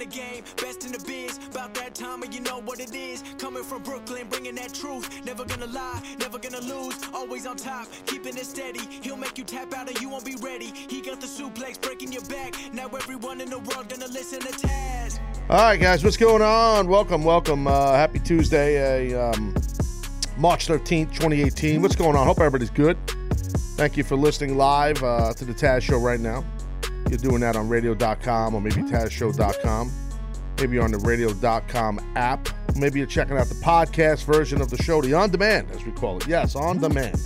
The game, best in the biz. About that time and you know what it is. Coming from Brooklyn, bringing that truth. Never gonna lie, never gonna lose. Always on top, keeping it steady. He'll make you tap out and you won't be ready. He got the suplex breaking your back. Now everyone in the world gonna listen to Taz. All right, guys, what's going on? Welcome, welcome. Uh, happy Tuesday, uh, um, March 13th, 2018. What's going on? Hope everybody's good. Thank you for listening live uh, to the Taz Show right now. You're doing that on radio.com or maybe TazShow.com. Maybe you're on the radio.com app. Maybe you're checking out the podcast version of the show, the on demand, as we call it. Yes, on demand.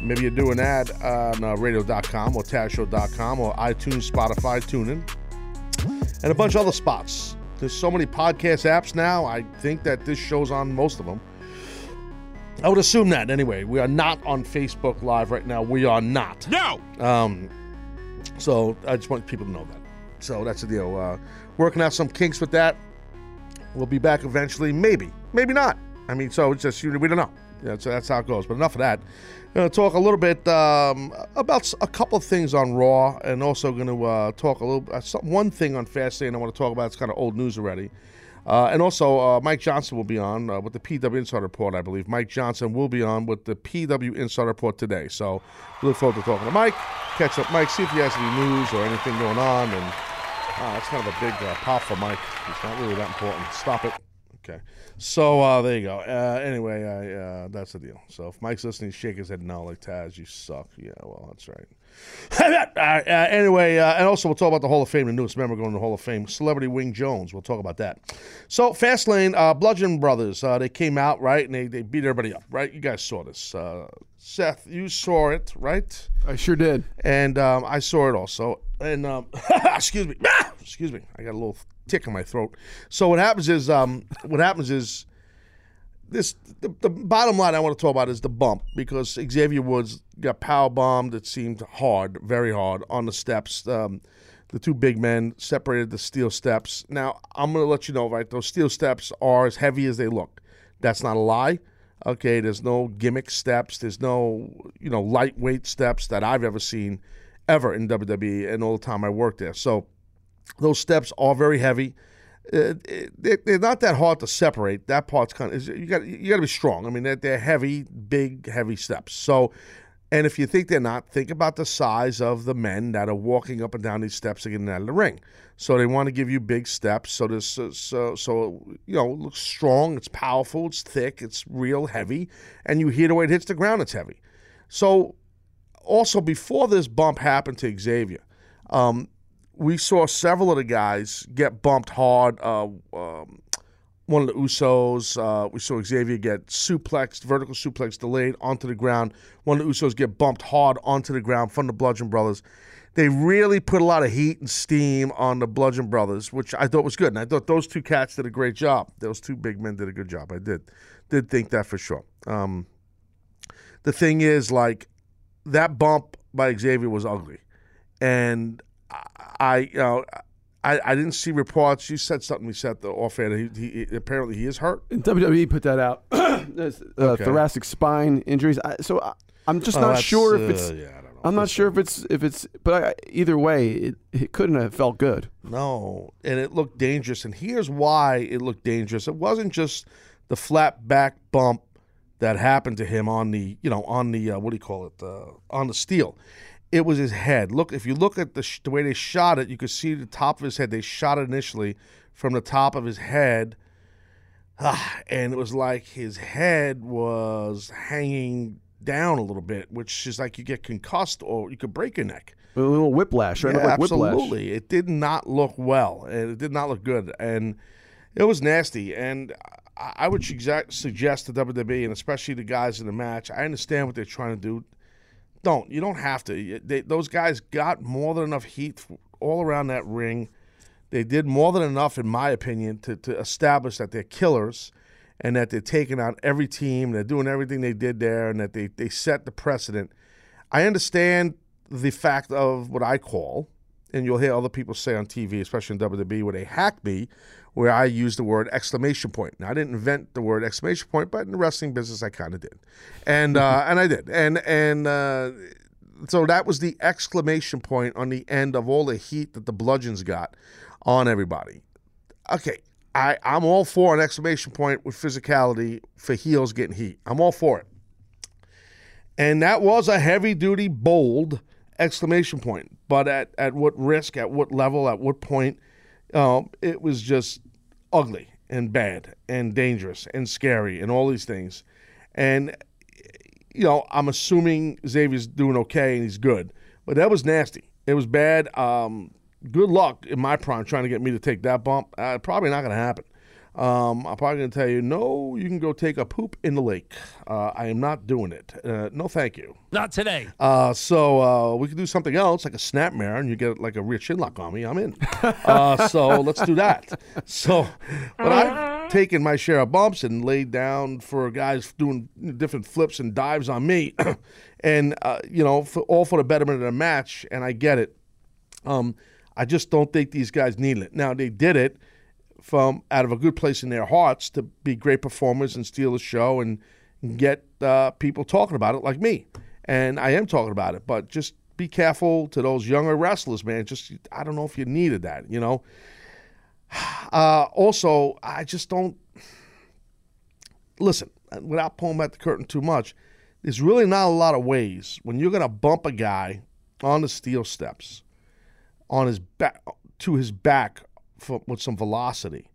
Maybe you're doing that on uh, radio.com or TazShow.com or iTunes, Spotify, TuneIn, and a bunch of other spots. There's so many podcast apps now. I think that this show's on most of them. I would assume that anyway. We are not on Facebook Live right now. We are not. No. Um, so I just want people to know that. So that's the deal. Uh, working out some kinks with that. We'll be back eventually. Maybe, maybe not. I mean, so it's just we don't know. Yeah, so that's how it goes. But enough of that. Going to talk a little bit um, about a couple of things on Raw, and also going to uh, talk a little. Uh, one thing on Fastlane I want to talk about. It's kind of old news already. Uh, and also, uh, Mike Johnson will be on uh, with the PW Insider Report, I believe. Mike Johnson will be on with the PW Insider Report today. So, look forward to talking to Mike, catch up Mike, see if he has any news or anything going on. And uh, that's kind of a big uh, pop for Mike. It's not really that important. Stop it. Okay. So, uh, there you go. Uh, anyway, I, that's the deal. So, if Mike's listening, shake his head no, like Taz, you suck. Yeah, well, that's right. uh, uh, anyway, uh, and also we'll talk about the Hall of Fame, the newest member going to the Hall of Fame, Celebrity Wing Jones. We'll talk about that. So, Fastlane, uh, Bludgeon Brothers, uh, they came out, right, and they, they beat everybody up, right? You guys saw this. Uh, Seth, you saw it, right? I sure did. And um, I saw it also. And, um, excuse me, excuse me, I got a little tick in my throat. So, what happens is, um, what happens is, this the, the bottom line I want to talk about is the bump because Xavier Woods got power bombed. It seemed hard, very hard on the steps. Um, the two big men separated the steel steps. Now I'm going to let you know, right? Those steel steps are as heavy as they look. That's not a lie. Okay, there's no gimmick steps. There's no you know lightweight steps that I've ever seen ever in WWE and all the time I worked there. So those steps are very heavy. Uh, they- they're not that hard to separate. That part's kind of you got you got to be strong. I mean, they're, they're heavy, big, heavy steps. So, and if you think they're not, think about the size of the men that are walking up and down these steps to get out of the ring. So they want to give you big steps. So this, so so you know, it looks strong. It's powerful. It's thick. It's real heavy. And you hear the way it hits the ground. It's heavy. So also before this bump happened to Xavier, um, we saw several of the guys get bumped hard. Uh, um, one of the Usos, uh, we saw Xavier get suplexed, vertical suplex delayed onto the ground. One of the Usos get bumped hard onto the ground from the Bludgeon Brothers. They really put a lot of heat and steam on the Bludgeon Brothers, which I thought was good. And I thought those two cats did a great job. Those two big men did a good job. I did, did think that for sure. Um, the thing is, like, that bump by Xavier was ugly, and I, you know, I, I didn't see reports. You said something. We said the off air. He, he apparently he is hurt. And WWE put that out. Uh, Okay. Thoracic spine injuries. I, so I, I'm just Oh, not sure if it's. uh, yeah, I don't know. I'm not sure if it's if it's. But I, either way, it, it couldn't have felt good. No, and it looked dangerous. And here's why it looked dangerous. It wasn't just the flat back bump that happened to him on the, you know, on the uh, what do you call it, uh, on the steel. It was his head. Look, if you look at the sh- the way they shot it, you could see the top of his head. They shot it initially from the top of his head, ah, and it was like his head was hanging down a little bit, which is like you get concussed or you could break your neck. A little whiplash, right? Yeah, like whiplash. absolutely. It did not look well, and it did not look good, and it was nasty. And I would suggest suggest to WWE and especially the guys in the match. I understand what they're trying to do. Don't you don't have to. They, those guys got more than enough heat all around that ring. They did more than enough, in my opinion, to, to establish that they're killers and that they're taking out every team. They're doing everything they did there, and that they, they set the precedent. I understand the fact of what I call and you'll hear other people say on TV, especially in WWE, where they hack me, where I use the word exclamation point. Now I didn't invent the word exclamation point, but in the wrestling business I kind of did, and uh, and I did, and and uh, so that was the exclamation point on the end of all the heat that the bludgeons got on everybody. Okay, I I'm all for an exclamation point with physicality for heels getting heat. I'm all for it, and that was a heavy duty, bold exclamation point. But at at what risk? At what level? At what point? Um, it was just ugly and bad and dangerous and scary and all these things. And you know, I'm assuming Xavier's doing okay and he's good, but that was nasty. It was bad. Um, good luck in my prime trying to get me to take that bump. Uh, probably not going to happen. Um, I'm probably going to tell you, no, you can go take a poop in the lake. Uh, I am not doing it. Uh, no, thank you. Not today. Uh, so uh, we could do something else, like a snap mare, and you get like a rear chin lock on me. I'm in. uh, so let's do that. So, but I've taken my share of bumps and laid down for guys doing different flips and dives on me, and uh, you know, for, all for the betterment of the match. And I get it. Um, I just don't think these guys need it. Now they did it from out of a good place in their hearts to be great performers and steal the show and get uh, people talking about it like me. And I am talking about it, but just be careful to those younger wrestlers, man. Just I don't know if you needed that, you know. Uh, also, I just don't listen without pulling back the curtain too much. There's really not a lot of ways when you're gonna bump a guy on the steel steps, on his back to his back for, with some velocity.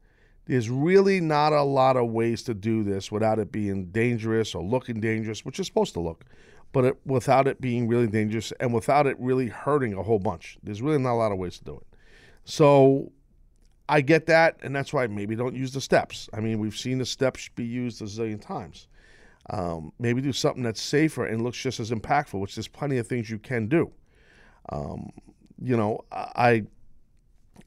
There's really not a lot of ways to do this without it being dangerous or looking dangerous, which is supposed to look, but it, without it being really dangerous and without it really hurting a whole bunch. There's really not a lot of ways to do it. So I get that, and that's why maybe don't use the steps. I mean, we've seen the steps be used a zillion times. Um, maybe do something that's safer and looks just as impactful, which there's plenty of things you can do. Um, you know, I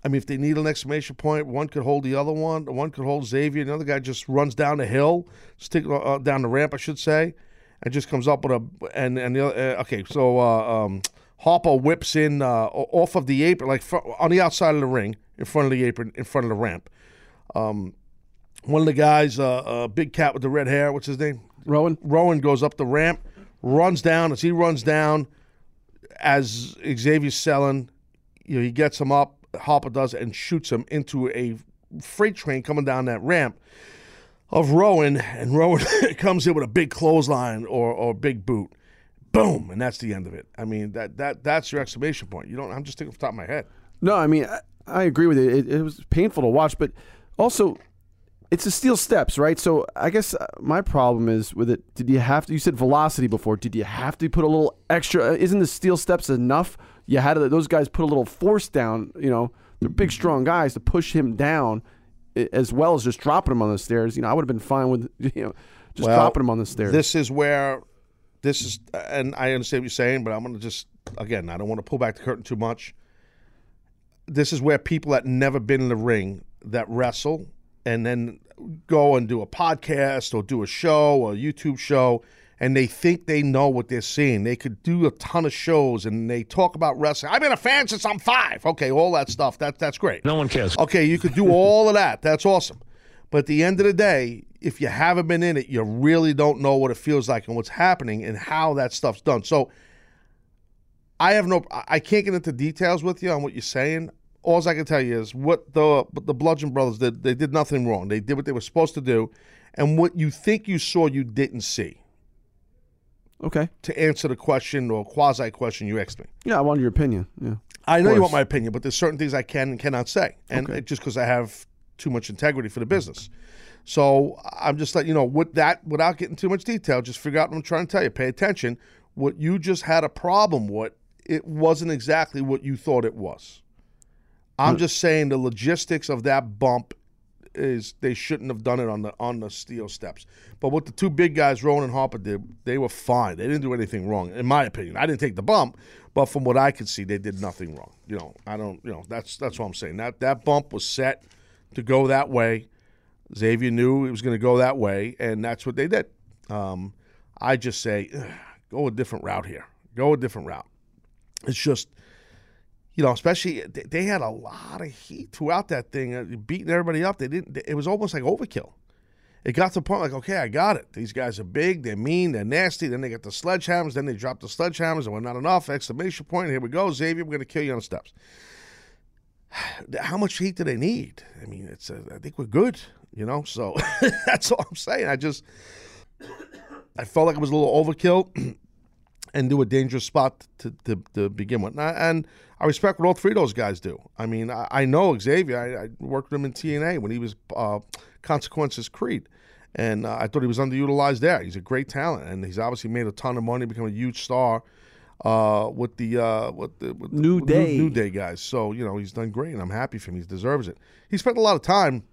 I mean, if they need an exclamation point, one could hold the other one. One could hold Xavier. Another guy just runs down the hill, stick uh, down the ramp, I should say, and just comes up with a and and the other, uh, okay. So uh, um, Harper whips in uh, off of the apron, like fr- on the outside of the ring, in front of the apron, in front of the ramp. Um, one of the guys, uh, uh, big cat with the red hair, what's his name? Rowan. Rowan goes up the ramp, runs down. As he runs down, as Xavier's selling, you know, he gets him up. Harper does and shoots him into a freight train coming down that ramp of Rowan, and Rowan comes in with a big clothesline or or big boot. Boom, and that's the end of it. I mean that that that's your exclamation point. You don't. I'm just thinking off the top of my head. No, I mean I, I agree with it. it. It was painful to watch, but also it's the steel steps, right? So I guess uh, my problem is with it. Did you have to? You said velocity before. Did you have to put a little extra? uh, Isn't the steel steps enough? You had to, those guys put a little force down. You know, they're big, mm-hmm. strong guys to push him down, as well as just dropping him on the stairs. You know, I would have been fine with you know just Well, dropping him on the stairs. This is where this is, and I understand what you're saying, but I'm going to just again, I don't want to pull back the curtain too much. This is where people that never been in the ring that wrestle and then go and do a podcast or do a show or a YouTube show and they think they know what they're seeing. They could do a ton of shows and they talk about wrestling. I've been a fan since I'm five. Okay, all that stuff. That that's great. No one cares. Okay, you could do all of that. That's awesome. But at the end of the day, if you haven't been in it, you really don't know what it feels like and what's happening and how that stuff's done. So I have no I can't get into details with you on what you're saying. All I can tell you is what the the Bludgeon Brothers did. They did nothing wrong. They did what they were supposed to do, and what you think you saw, you didn't see. Okay. To answer the question or quasi question you asked me. Yeah, I wanted your opinion. Yeah. I know you want my opinion, but there's certain things I can and cannot say, and Okay. just because I have too much integrity for the business. So I'm just letting you know with that, without getting too much detail, just figure out what I'm trying to tell you. Pay attention. What you just had a problem with, it wasn't exactly what you thought it was. I'm just saying the logistics of that bump is they shouldn't have done it on the on the steel steps. But what the two big guys, Rowan and Harper, did, they were fine. They didn't do anything wrong, in my opinion. I didn't take the bump, but from what I could see, they did nothing wrong. You know, I don't. You know, that's that's what I'm saying. That that bump was set to go that way. Xavier knew it was going to go that way, and that's what they did. Um, I just say, go a different route here. Go a different route. It's just you know, especially they, had a lot of heat throughout that thing, uh, beating everybody up. They didn't. It was almost like overkill. It got to the point like, okay, I got it. These guys are big, they're mean, they're nasty. Then they get the sledgehammers. Then they drop the sledgehammers, and we're not enough. Exclamation point! Here we go, Xavier. We're going to kill you on the steps. How much heat do they need? I mean, it's. Uh, I think we're good. You know, so that's all I'm saying. I just, I felt like it was a little overkill. And do a dangerous spot to, to, to begin with. And I, and I respect what all three of those guys do. I mean, I, I know Xavier. I, I, worked with him in TNA when he was uh, Consequences Creed. And uh, I thought he was underutilized there. He's a great talent, and he's obviously made a ton of money, become a huge star uh, with the uh, with the with New the, Day. New, New Day guys. So you know he's done great, and I'm happy for him. He deserves it. He spent a lot of time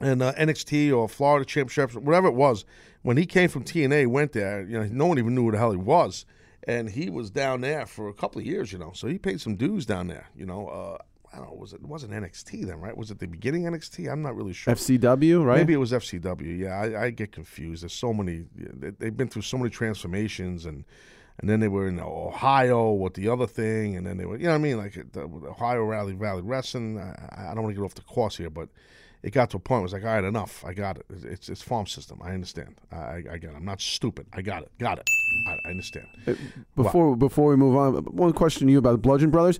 in uh, NXT or Florida Championship, whatever it was. When he came from TNA, went there. You know, no one even knew who the hell he was, and he was down there for a couple of years. You know, so he paid some dues down there. You know, uh, I don't know. Was it, it wasn't NXT then, right? Was it the beginning NXT? I'm not really sure. FCW, right? Maybe it was FCW. Yeah, I, I get confused. There's so many. They, they've been through so many transformations, and and then they were in Ohio with the other thing, and then they were, you know what I mean, like the, the Ohio Rally Valley Wrestling. I, I don't want to get off the course here, but it got to a point. Where it was like, all right, enough. I got it. It's it's farm system. I understand. I, I, I got it. I'm not stupid. I got it. Got it. I, I understand. Uh, before before we move on, one question to you about the Bludgeon Brothers.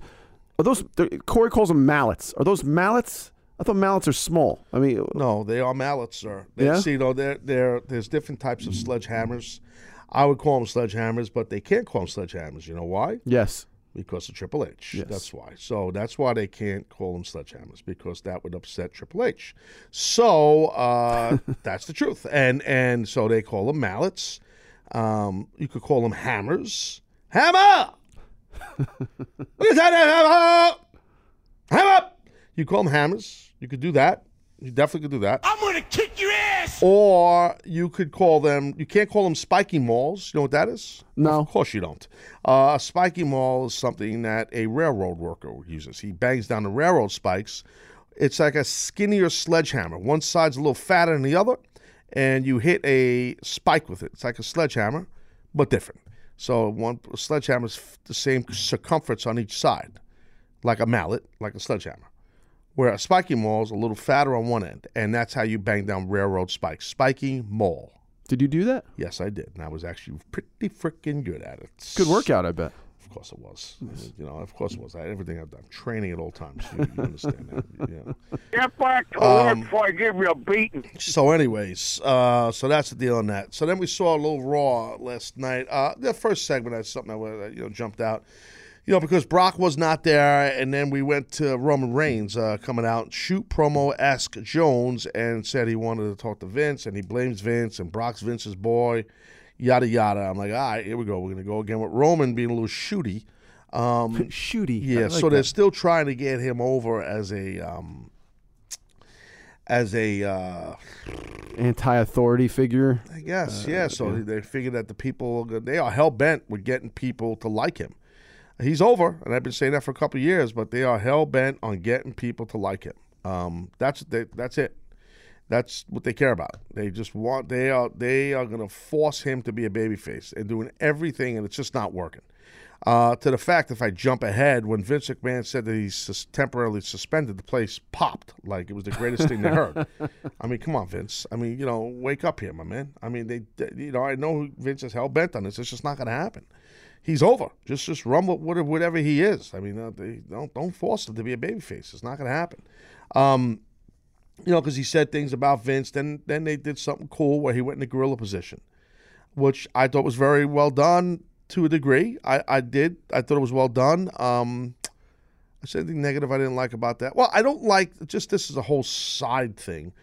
Are those Corey calls them mallets? Are those mallets? I thought mallets are small. I mean, uh, No, they are mallets, sir. They, Yeah? See, though, there, there, there's different types of sledgehammers. I would call them sledgehammers, but they can't call them sledgehammers. You know why? yes. Because of Triple H. Yes. That's why. So that's why they can't call them sledgehammers because that would upset Triple H. So uh, that's the truth. And and so they call them mallets. Um, you could call them hammers. Hammer. Look at that hammer. Hammer. You call them hammers. You could do that. You definitely could do that. I'm gonna kick your ass! Or you could call them, you can't call them spiky mauls. You know what that is? No. Of course you don't. Uh, a spiky maul is something that a railroad worker uses. He bangs down the railroad spikes. It's like a skinnier sledgehammer. One side's a little fatter than the other, and you hit a spike with it. It's like a sledgehammer, but different. So one a sledgehammer is f- the same circumference on each side, like a mallet, like a sledgehammer where a spiky maul is a little fatter on one end, and that's how you bang down railroad spikes. Spiky maul. Did you do that? Yes, I did, and I was actually pretty freaking good at it. Good workout, I bet. Of course it was. You know, of course it was. I, everything I've done, training at all times. You, you understand that? Yeah. Get back to Um, work before I give you a beating. So, anyways, uh, so that's the deal on that. So then we saw a little Raw last night. Uh, the first segment had something that uh, you know jumped out. You know, because Brock was not there, and then we went to Roman Reigns uh, coming out, shoot promo esque Jones, and said he wanted to talk to Vince, and he blames Vince, and Brock's Vince's boy, yada yada. I'm like, all right, here we go. We're gonna go again with Roman being a little shooty. Um, Shooty. yeah, like so that. they're still trying to get him over as a um, as a uh, anti-authority figure. I guess, yeah. So they figured that the people they are hell bent with getting people to like him. He's over, and I've been saying that for a couple of years. But they are hell bent on getting people to like him. Um, that's they, that's it. That's what they care about. They just want they are they are going to force him to be a babyface and doing everything, and it's just not working. Uh, to the fact, if I jump ahead, when Vince McMahon said that he's sus- temporarily suspended, the place popped like it was the greatest thing they heard. I mean, come on, Vince. I mean, you know, wake up here, my man. I mean, they, they you know, I know Vince is hell bent on this. It's just not going to happen. He's over. Just, just run with whatever, he is. I mean, uh, they don't, don't force him to be a babyface. It's not going to happen. Um, you know, because he said things about Vince. Then, then they did something cool where he went in the gorilla position which I thought was very well done to a degree. I, I did. I thought it was well done. Um, I said anything negative I didn't like about that. Well, I don't like just this is a whole side thing.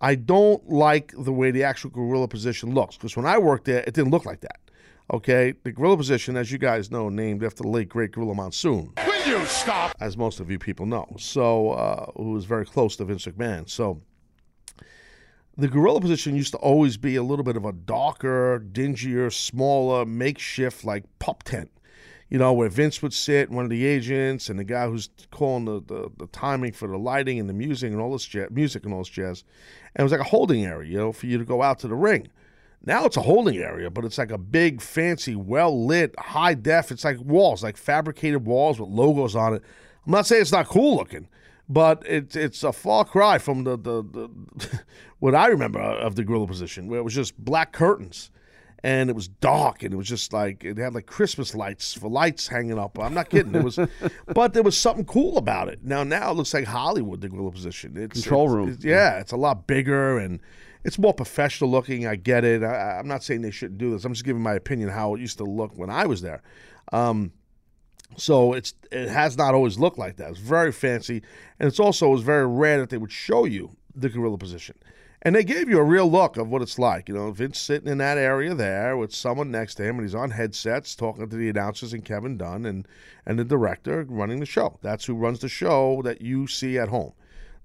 I don't like the way the actual gorilla position looks because when I worked there, it didn't look like that. Okay, the gorilla position, as you guys know, named after the late great Gorilla Monsoon Will you stop? as most of you people know. So, uh, who was very close to Vince McMahon. So, the gorilla position used to always be a little bit of a darker, dingier, smaller, makeshift like pup tent. You know, where Vince would sit, one of the agents, and the guy who's calling the, the, the timing for the lighting and the music and all this jazz, music and all this jazz. And it was like a holding area, you know, for you to go out to the ring. Now it's a holding area, but it's like a big, fancy, well lit, high def. It's like walls, like fabricated walls with logos on it. I'm not saying it's not cool looking, but it's it's a far cry from the the, the what I remember of the gorilla position, where it was just black curtains. And it was dark, and it was just like it had like Christmas lights for lights hanging up. I'm not kidding. It was, but there was something cool about it. Now, now it looks like Hollywood. The gorilla position. It's Control it's- room. it's- yeah, it's a lot bigger and it's more professional looking. I get it. I, I'm not saying they shouldn't do this. I'm just giving my opinion how it used to look when I was there. Um, so it's it has not always looked like that. It's very fancy, and it's also it was very rare that they would show you the gorilla position, and they gave you a real look of what it's like. You know, Vince sitting in that area there with someone next to him, and he's on headsets talking to the announcers and Kevin Dunn and and the director running the show. That's who runs the show that you see at home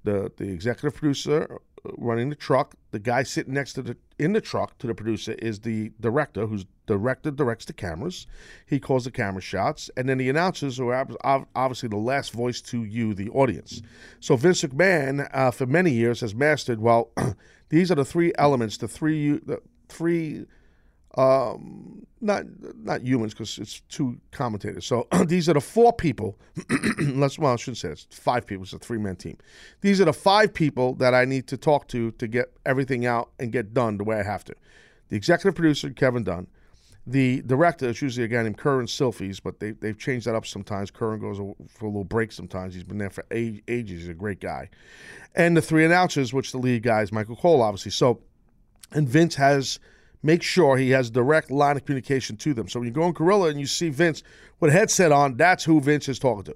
the the executive producer running the truck, the guy sitting next to the in the truck to the producer is the director who's director directs the cameras. He calls the camera shots, and then the announcers who are ob- ob- obviously the last voice to you, the audience. So Vince McMahon, uh, for many years, has mastered. Well, these are the three elements, the three the three um, not not humans because it's two commentators. So these are the four people. let's well, I shouldn't say it's five people. It's a three man team. These are the five people that I need to talk to to get everything out and get done the way I have to. The executive producer Kevin Dunn, the director is usually a guy named Kerwin Silfies, but they they've changed that up sometimes. Curran goes for a little break sometimes. He's been there for a- ages. He's a great guy, and the three announcers, which the lead guy is Michael Cole, obviously. So, and Vince has make sure he has direct line of communication to them. So when you go on Gorilla and you see Vince with a headset on, that's who Vince is talking to.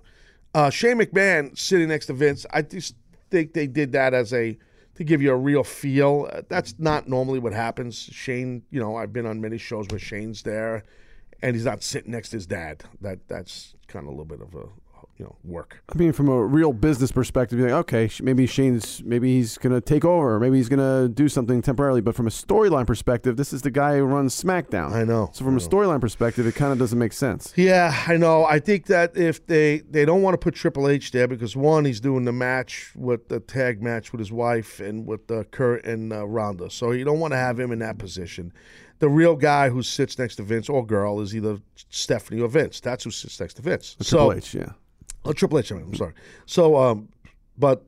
Uh, Shane McMahon sitting next to Vince, I just think they did that as a to give you a real feel. Uh, that's not normally what happens. Shane, you know, I've been on many shows where Shane's there, and he's not sitting next to his dad. That that's kind of a little bit of a you know work. I mean, from a real business perspective, you're like, okay, maybe Shane's, maybe he's going to take over, maybe he's going to do something temporarily. But from a storyline perspective, this is the guy who runs SmackDown. I know, So from a storyline perspective, it kind of doesn't make sense. Yeah, I know. I think that if they they don't want to put Triple H there because one, he's doing the match with the tag match with his wife and with uh, Kurt and uh, Ronda, so you don't want to have him in that position. The real guy who sits next to Vince or girl is either Stephanie or Vince. That's who sits next to Vince. Triple so, H, yeah. Oh, Triple H. I mean, I'm sorry. So, um, but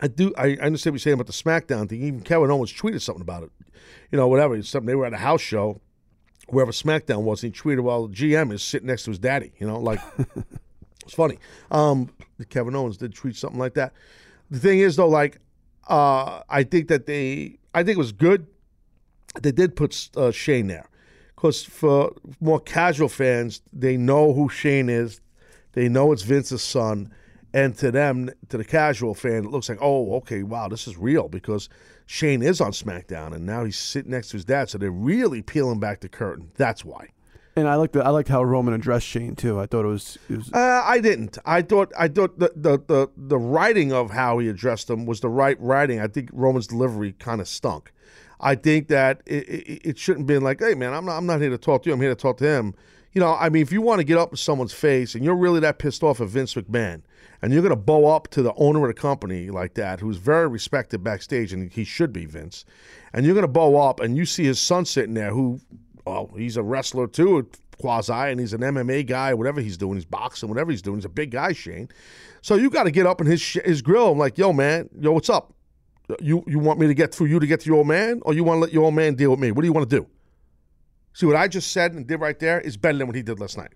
I do. I I understand what you're saying about the SmackDown thing. Even Kevin Owens tweeted something about it. You know, whatever. It's something they were at a house show, wherever SmackDown was. And he tweeted, "Well, the GM is sitting next to his daddy." You know, like it's funny. Um, Kevin Owens did tweet something like that. The thing is, though, like uh, I think that they, I think it was good. They did put uh, Shane there because for more casual fans, they know who Shane is. They know it's Vince's son. And to them, to the casual fan, it looks like, oh, okay, wow, this is real because Shane is on SmackDown and now he's sitting next to his dad. So they're really peeling back the curtain. That's why. And I like the I liked how Roman addressed Shane too. I thought it was, it was Uh, I didn't. I thought I thought the, the the the writing of how he addressed him was the right writing. I think Roman's delivery kind of stunk. I think that it, it, it shouldn't have been like, hey man, I'm not I'm not here to talk to you. I'm here to talk to him. You know, I mean, if you want to get up in someone's face and you're really that pissed off at Vince McMahon and you're going to bow up to the owner of the company like that, who's very respected backstage and he should be Vince, and you're going to bow up and you see his son sitting there who, well, he's a wrestler too, quasi, and he's an MMA guy, whatever he's doing, he's boxing, whatever he's doing, he's a big guy, Shane. So you got to get up in his sh- his grill. I'm like, yo, man, yo, what's up? You you want me to get through you to get to your old man, or you want to let your old man deal with me? What do you want to do? See what I just said and did right there is better than what he did last night.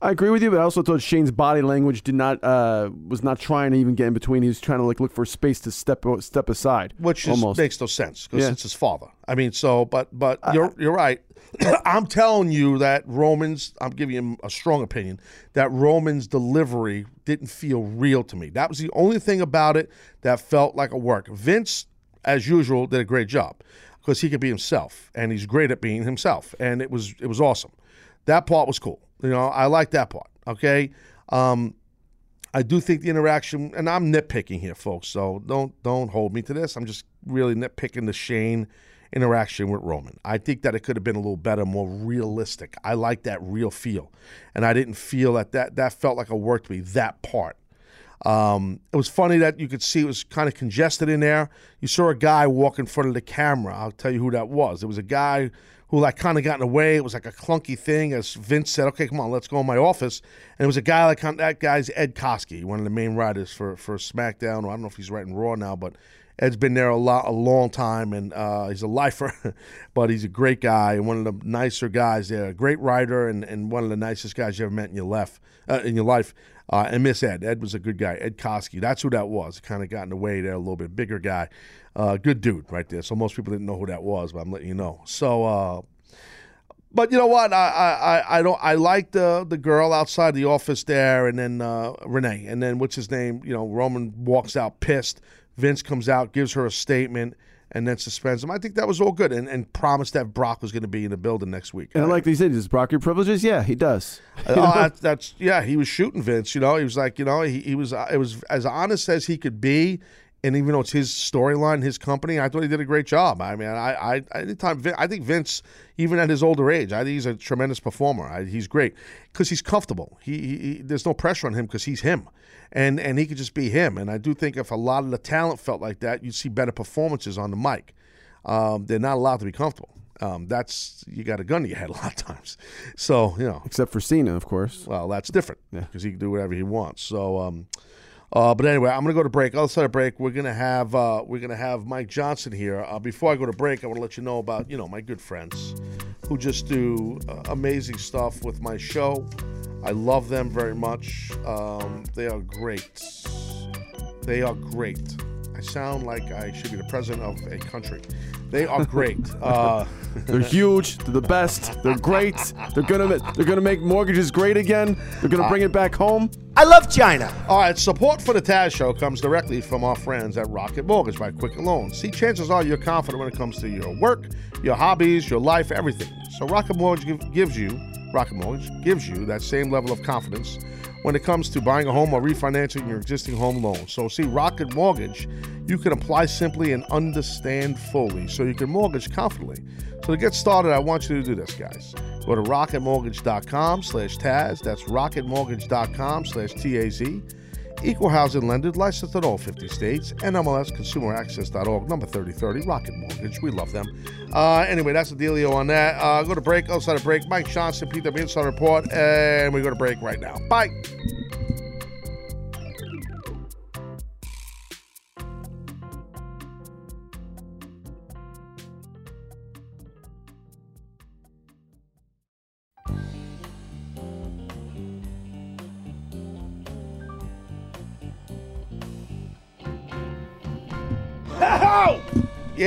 I agree with you, but I also thought Shane's body language did not uh, was not trying to even get in between. He was trying to like look for space to step step aside, which almost. makes no sense because Yeah. it's his father. I mean, so but but you're you're right. I'm telling you that Roman's. I'm giving him a strong opinion that Roman's delivery didn't feel real to me. That was the only thing about it that felt like a work. Vince, as usual, did a great job because he could be himself and he's great at being himself, and it was it was awesome. That part was cool. You know, I like that part. Okay. Um, I do think the interaction, and I'm nitpicking here, folks. So don't don't hold me to this. I'm just really nitpicking the Shane interaction with Roman. I think that it could have been a little better, more realistic. I like that real feel, and I didn't feel that that that felt like a work to me. That part. Um, it was funny that you could see it was kind of congested in there. You saw a guy walk in front of the camera. I'll tell you who that was. It was a guy who like kind of got in the way. It was like a clunky thing. As Vince said, "Okay, come on, let's go in my office." And it was a guy like that guy's Ed Koskey, one of the main writers for for SmackDown. I don't know if he's writing Raw now, but Ed's been there a lot, a long time, and uh, he's a lifer, but he's a great guy and one of the nicer guys there. A great writer and, and one of the nicest guys you ever met in your life. Uh, in your life, uh, and Miss Ed. Ed was a good guy. Ed Koskey. That's who that was. Kind of got in the way there a little bit. Bigger guy. Uh, good dude right there. So most people didn't know who that was, but I'm letting you know. So, uh, but you know what? I, I, I don't. I like the the girl outside the office there, and then uh, Renee, and then what's his name? You know, Roman walks out pissed. Vince comes out, gives her a statement, and then suspends him. I think that was all good, and, and promised that Brock was going to be in the building next week. And like they said, does Brock your privileges? Yeah, he does. oh, that, that's yeah. He was shooting Vince. You know, he was like, you know, he, he was. Uh, it was as honest as he could be. And even though it's his storyline, his company, I thought he did a great job. I mean, I, I, anytime, I think Vince, even at his older age, I think he's a tremendous performer. I, he's great because he's comfortable. He, he, there's no pressure on him because he's him, and and he could just be him. And I do think if a lot of the talent felt like that, you'd see better performances on the mic. Um, they're not allowed to be comfortable. Um, that's you got a gun to your head a lot of times. So you know, Except for Cena, of course. well, that's different because he can do whatever he wants. So, um, uh, but anyway, I'm gonna go to break. Other side of break, we're gonna have uh, we're gonna have Mike Johnson here. Uh, before I go to break, I want to let you know about you know my good friends who just do uh, amazing stuff with my show. I love them very much. Um, they are great. They are great. I sound like I should be the president of a country. They are great. Uh, They're huge. They're the best. They're great. They're gonna they're gonna make mortgages great again. They're gonna bring it back home. I love China. All right, support for the Taz Show comes directly from our friends at Rocket Mortgage by Quicken Loans. See, chances are you're confident when it comes to your work, your hobbies, your life, everything. So Rocket Mortgage give, gives you Rocket Mortgage gives you that same level of confidence when it comes to buying a home or refinancing your existing home loan. So see, Rocket Mortgage, you can apply simply and understand fully, so you can mortgage confidently. So to get started, I want you to do this, guys. Go to rocketmortgage.com slash Taz. That's rocketmortgage.com slash T-A-Z. Equal housing lender, licensed in all 50 states, NMLS consumeraccess.org, number 3030, Rocket Mortgage. We love them. Uh, anyway, that's the dealio on that. Uh, go to break, outside of break. Mike Johnson, PW Insider Report, and we go to break right now. Bye.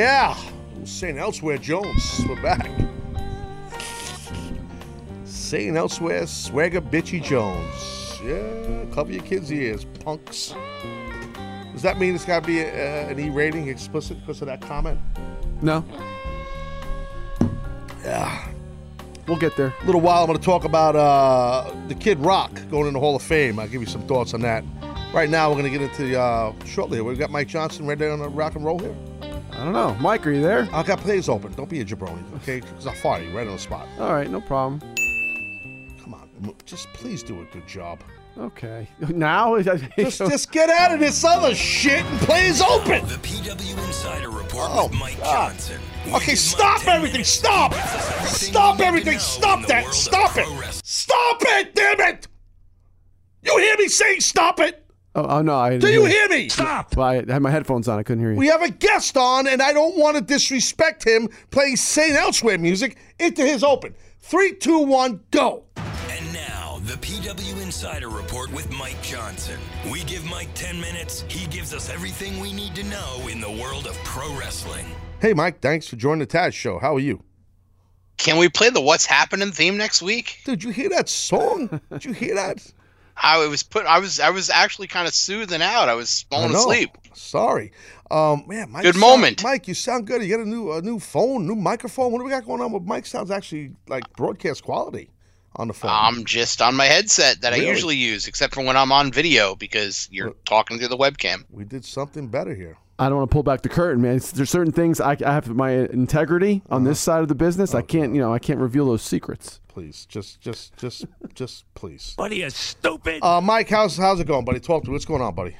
Yeah. St. Elsewhere Jones. We're back. St. Elsewhere Swagger Bitchy Jones. Yeah, cover your kids' ears, punks. Does that mean it's got to be a, an E rating explicit because of that comment? No, Yeah. we'll get there. A little while, I'm going to talk about uh, the Kid Rock going in the Hall of Fame. I'll give you some thoughts on that. Right now, we're going to get into uh, shortly. We've got Mike Johnson right there on the rock and roll here. I don't know. Mike, are you there? I've got plays open. Don't be a jabroni, okay? Because I'll fire you right on the spot. All right, no problem. Come on, just please do a good job. Okay. Now, Just, just get out of this other shit and plays open. The PW Insider Report Oh, with Mike God. Johnson. Okay, stop everything. Stop. Everything Stop we everything. Stop that. Stop it. Stop it. Damn it. You hear me saying stop it? Oh, oh, no, I Do you hear me? Stop. Well, I had my headphones on. I couldn't hear you. We have a guest on, and I don't want to disrespect him playing St. Elsewhere music into his open. Three, two, one, go. And now, the PW Insider Report with Mike Johnson. We give Mike 10 minutes. He gives us everything we need to know in the world of pro wrestling. Hey, Mike, thanks for joining the Taz Show. How are you? Can we play the What's Happening theme next week? Did you hear that song? Did you hear that? I was put. I was. I was actually kind of soothing out. I was falling know. asleep. Sorry. Um, man, Mike Good sound- moment. Mike, you sound good. You got a new a new phone, new microphone. What do we got going on with Mike? Sounds actually like broadcast quality on the phone. I'm just on my headset that Really? I usually use, except for when I'm on video because you're talking through the webcam. we did something better here. I don't want to pull back the curtain, man. It's- there's certain things I, I have my integrity on this side of the business. I can't, you know, I can't reveal those secrets. Please, just, just, just, just, please. Buddy is stupid. Uh, Mike, how's how's it going, buddy? Talk to me. What's going on, buddy?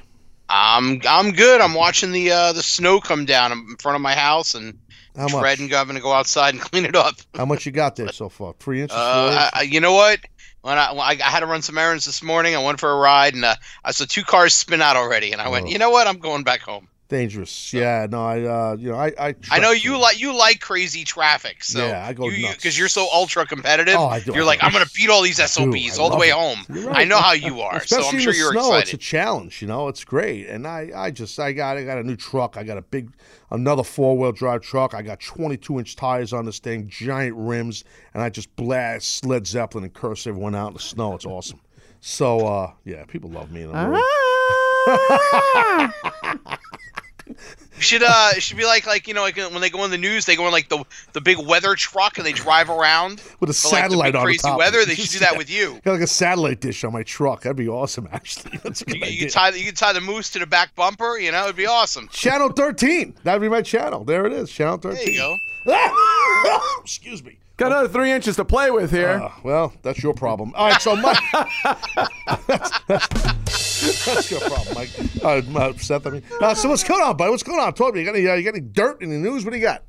I'm I'm good. I'm watching the uh, the snow come down in front of my house, and How much? dreading having to go outside and clean it up. How much you got there so far? Three inches. Uh. I, I- you know what? When I, when I I had to run some errands this morning, I went for a ride, and uh, I saw two cars spin out already, and I went, Oh. you know what? I'm going back home. Dangerous. Yeah. No. I. Uh. You know. I. I, I know you like you like crazy traffic, so Yeah, I go you nuts. because you're so ultra competitive. Oh, I do. You're I like. I'm gonna beat all these SOBs all the way it. home. You're I know how you are, so I'm in sure the you're snow, excited. it's a challenge. You know, it's great. And I, I just, I got, I got a new truck. I got a big, another four wheel drive truck. I got 22 inch tires on this thing, giant rims, and I just blast Led Zeppelin and curse everyone out in the snow. It's awesome. So, uh, yeah, people love me in the road. Should uh, it should be like like you know like when they go in the news, they go in like the the big weather truck and they drive around with a like, satellite big on crazy the top. weather. They should do that with you. Got like a satellite dish on my truck. That'd be awesome, actually. That's a good You, you tie the- you can tie the moose to the back bumper. You know, it'd be awesome. Channel 13. That'd be my channel. There it is. Channel 13. There you go. Excuse me. Got another three inches to play with here. Uh, well, that's your problem. All right, so Mike, that's, that's, that's your problem, Mike. Uh, uh, Seth, I mean, uh, so what's going on, buddy? What's going on? Talk to me. You got any, uh, you got any dirt in the news? What do you got?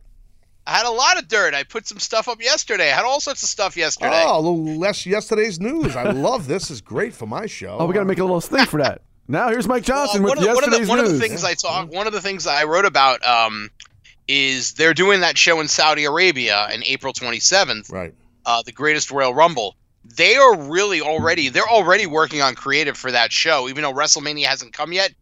I had a lot of dirt. I put some stuff up yesterday. I had all sorts of stuff yesterday. Oh, a little less yesterday's news. I love this. Is great for my show. oh, we got to make a little thing for that. Now here's Mike Johnson Well, with one, of, one, of yesterday's the, one of the news. things I talk, one of the things I wrote about, um, is they're doing that show in Saudi Arabia in April 27th, right. uh, the Greatest Royal Rumble. They are really already they're already working on creative for that show, even though WrestleMania hasn't come yet.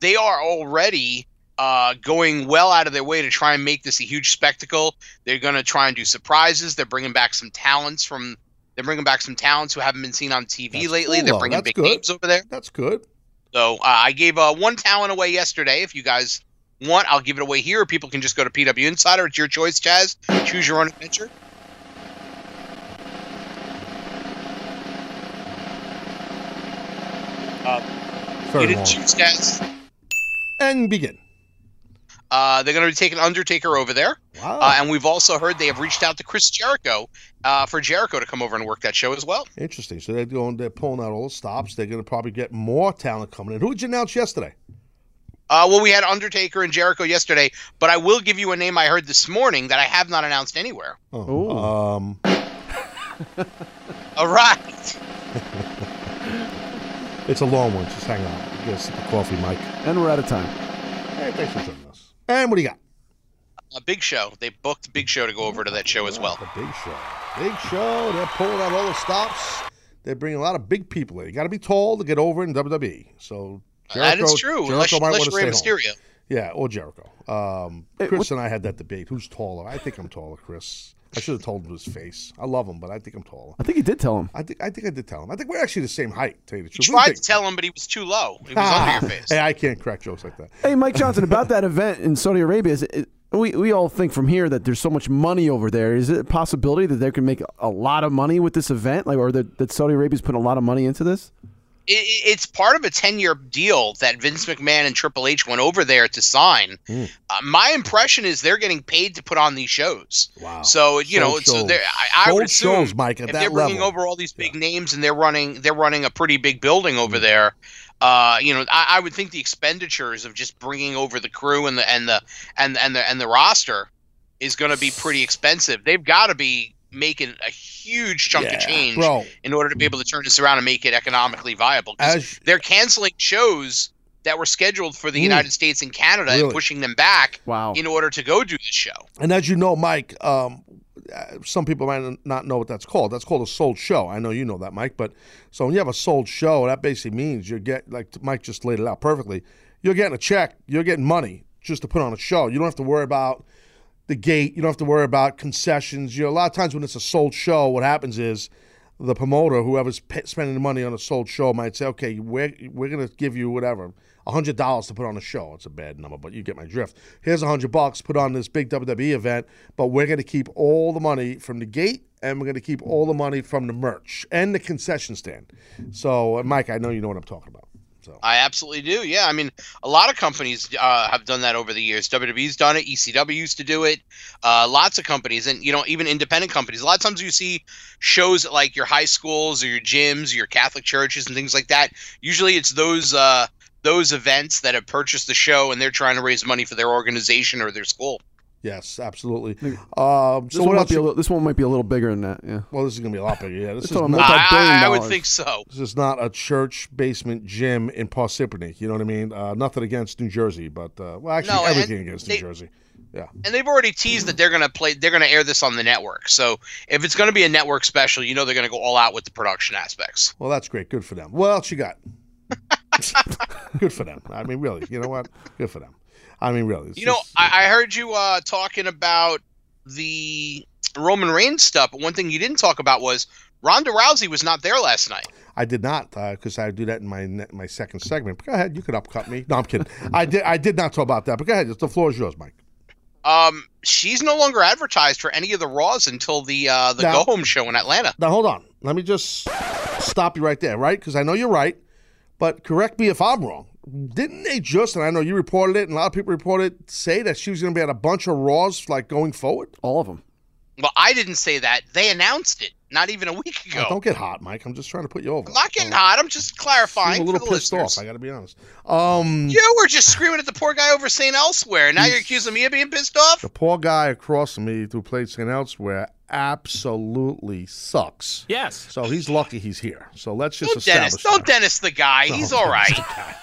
They are already uh, going well out of their way to try and make this a huge spectacle. They're going to try and do surprises. They're bringing back some talents from. They're bringing back some talents who haven't been seen on TV That's lately. cool, they're bringing That's big good. names over there. That's good. So uh, I gave uh, one talent away yesterday. If you guys want, I'll give it away here. People can just go to PW Insider. It's your choice, Chaz. Choose your own adventure. Very you didn't choose Chaz. And begin. Uh, they're going to be taking Undertaker over there. Wow. Uh, and we've also heard they have reached out to Chris Jericho uh, for Jericho to come over and work that show as well. Interesting. So they're going. They're pulling out all the stops. They're going to probably get more talent coming in. Who did you announce yesterday? Uh, well, we had Undertaker and Jericho yesterday, but I will give you a name I heard this morning that I have not announced anywhere. Oh, Ooh. um, All right. it's a long one. Just hang on. Get a sip of coffee, Mike. and we're out of time. Hey, thanks for joining us. And what do you got? A big show. They booked Big Show to go over to that show as well. The big show. Big show. They're pulling out all the stops. They're bringing a lot of big people in. You got to be tall to get over in WWE. So that Jericho, is true. Jericho Unless, might unless want to you're Rey home. Mysterio. Yeah, or Jericho. Um, Hey, Chris what- and I had that debate. Who's taller? I think I'm taller, Chris. I should have told him to his face. I love him, but I think I'm taller. I think you did tell him. I think I think I did tell him. I think we're actually the same height. To tell you the truth. What do tried to tell him, but he was too low. He was under your face. Hey, I can't crack jokes like that. Hey, Mike Johnson, about that event in Saudi Arabia, is it, we we all think from here that there's so much money over there. Is it a possibility that they can make a lot of money with this event, like, or that, that Saudi Arabia's putting a lot of money into this? It, it- it's part of a 10 year deal that Vince McMahon and Triple H went over there to sign. Mm. Uh, my impression is they're getting paid to put on these shows. Wow. So, you know, Sold so shows. I, I would assume shows, Mike, if that they're bringing level. over all these big names and they're running they're running a pretty big building Mm. over there uh, you know I, I would think the expenditures of just bringing over the crew and the and the and and the and the roster is going to be pretty expensive they've got to be making a huge chunk Yeah, of change bro. in order to be able to turn this around and make it economically viable. As they're canceling shows that were scheduled for the Mm. United States and Canada Really? and pushing them back Wow. in order to go do this show And as you know, Mike, um, uh, some people might not know what that's called. That's called a sold show. I know you know that, Mike. But so when you have a sold show, that basically means you get like Mike just laid it out perfectly. You're getting a check. You're getting money just to put on a show. You don't have to worry about the gate. You don't have to worry about concessions. You know, a lot of times when it's a sold show, what happens is the promoter, whoever's pa spending the money on a sold show, might say, "Okay, we're we're gonna give you whatever." hundred dollars to put on a show. It's a bad number, but you get my drift. Here's a hundred bucks, put on this big WWE event, but we're gonna keep all the money from the gate and we're gonna keep all the money from the merch and the concession stand. So, uh, Mike, I know you know what I'm talking about. So, I absolutely do. Yeah, I mean, a lot of companies uh, have done that over the years. WWE's done it. ECW used to do it. Uh, lots of companies, and you know, even independent companies. A lot of times you see shows at like your high schools or your gyms, or your Catholic churches, and things like that. Usually, it's those uh, those events that have purchased the show, and they're trying to raise money for their organization or their school. Yes, absolutely. Um, This so one might be a little, this one might be a little bigger than that. Yeah. well, this is gonna be a lot bigger. Yeah, this is a not. multi- I, Multi-billion I, I would think so. This is not a church basement gym in Parsippany. You know what I mean? Uh, nothing against New Jersey, but uh, well, actually, No, everything against New Jersey. Yeah. And they've already teased that they're gonna play. They're gonna air this on the network. So if it's gonna be a network special, you know they're gonna go all out with the production aspects. Well, that's great. Good for them. What else you got? Good for them. I mean, really. You know what? Good for them. I mean, really. You know, I, I heard you uh, talking about the Roman Reigns stuff, but one thing you didn't talk about was Ronda Rousey was not there last night. I did not because I do that in my ne- my second segment. But go ahead, you could upcut me. No, I'm kidding. I did I did not talk about that. But go ahead, the floor is yours, Mike. Um, she's no longer advertised for any of the Raws until the uh, the Now- Go Home show in Atlanta. Now hold on. Let me just stop you right there, right? Because I know you're right, but correct me if I'm wrong. Didn't they just, and I know you reported it, and a lot of people reported, say that she was going to be at a bunch of Raws like going forward? All of them. Well, I didn't say that. They announced it not even a week ago. Oh, don't get hot, Mike. I'm just trying to put you over. I'm not getting hot. I'm just clarifying I'm a for little the pissed listeners. off. I got to be honest. Um, You were just screaming at the poor guy over St. Elsewhere. Now you're accusing me of being pissed off? the poor guy across from me who played St. Elsewhere absolutely sucks. Yes. So he's lucky he's here. So let's just Don't Dennis. establish. Don't. Dennis the guy. He's all right.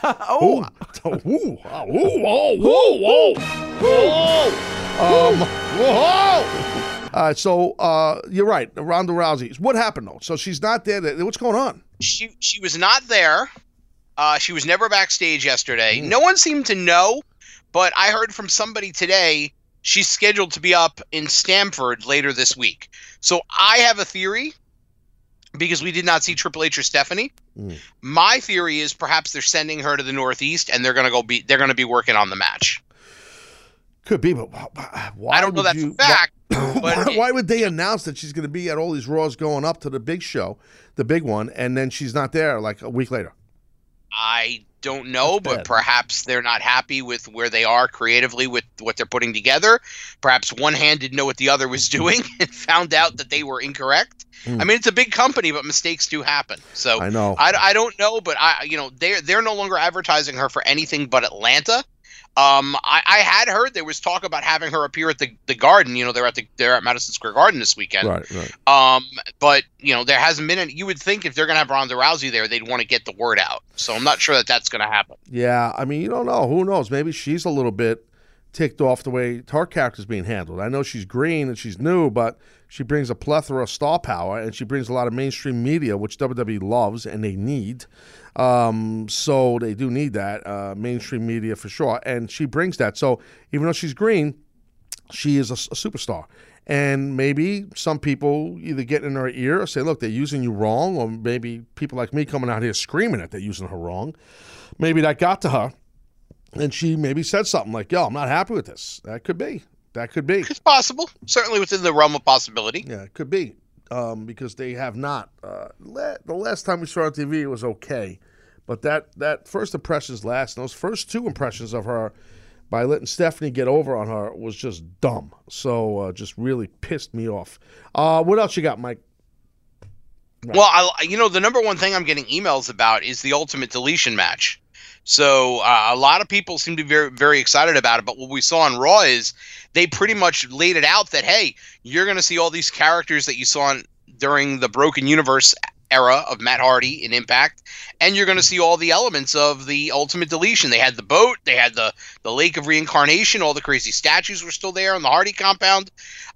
Oh, oh, ooh, oh, ooh, oh, whoa, whoa, whoa, um, whoa. Uh, so uh, you're right, Ronda Rousey. What happened though? So she's not there. What's going on? She she was not there. Uh, she was never backstage yesterday. No one seemed to know, but I heard from somebody today she's scheduled to be up in Stamford later this week. So I have a theory because we did not see Triple H or Stephanie. Mm. My theory is perhaps they're sending her to the Northeast and they're gonna go be they're gonna be working on the match. Could be, but why? I don't know that's you, a fact, Why, but why would they announce that she's going to be at all these Raws going up to the big show, the big one, and then she's not there like a week later? I don't know, That's but bad. perhaps they're not happy with where they are creatively with what they're putting together. Perhaps one hand didn't know what the other was doing and found out that they were incorrect. Hmm. I mean, it's a big company, but mistakes do happen. So I know. I, I don't know, but I you know they're they're no longer advertising her for anything but Atlanta. Um, I, I had heard there was talk about having her appear at the, the Garden. You know, they're at the they're at Madison Square Garden this weekend. right, right. Um, but you know, there hasn't been. Any, you would think if they're gonna have Ronda Rousey there, they'd want to get the word out. So I'm not sure that that's gonna happen. Yeah, I mean, you don't know. Who knows? Maybe she's a little bit ticked off the way her character's being handled. I know she's green and she's new, but she brings a plethora of star power and she brings a lot of mainstream media, which WWE loves and they need. Um, so they do need that uh, mainstream media for sure, and she brings that. So even though she's green, she is a, a superstar. And maybe some people either get in her ear or say, look, they're using you wrong, or maybe people like me coming out here screaming that they're using her wrong. Maybe that got to her, and she maybe said something like, yo, I'm not happy with this. That could be. That could be. It's possible, certainly within the realm of possibility. Yeah, it could be. Um, because they have not. Uh, the last time we saw her on TV, it was okay. But that, that first impressions last, and those first two impressions of her by letting Stephanie get over on her was just dumb. So uh, just really pissed me off. Uh, what else you got, Mike? Well, I, you know, the number one thing I'm getting emails about is the ultimate deletion match. So uh, a lot of people seem to be very, very excited about it. But what we saw on Raw is they pretty much laid it out that hey, you're going to see all these characters that you saw in, during the Broken Universe era of Matt Hardy in Impact, and you're going to see all the elements of the Ultimate Deletion. They had the boat, they had the the Lake of Reincarnation, all the crazy statues were still there on the Hardy compound.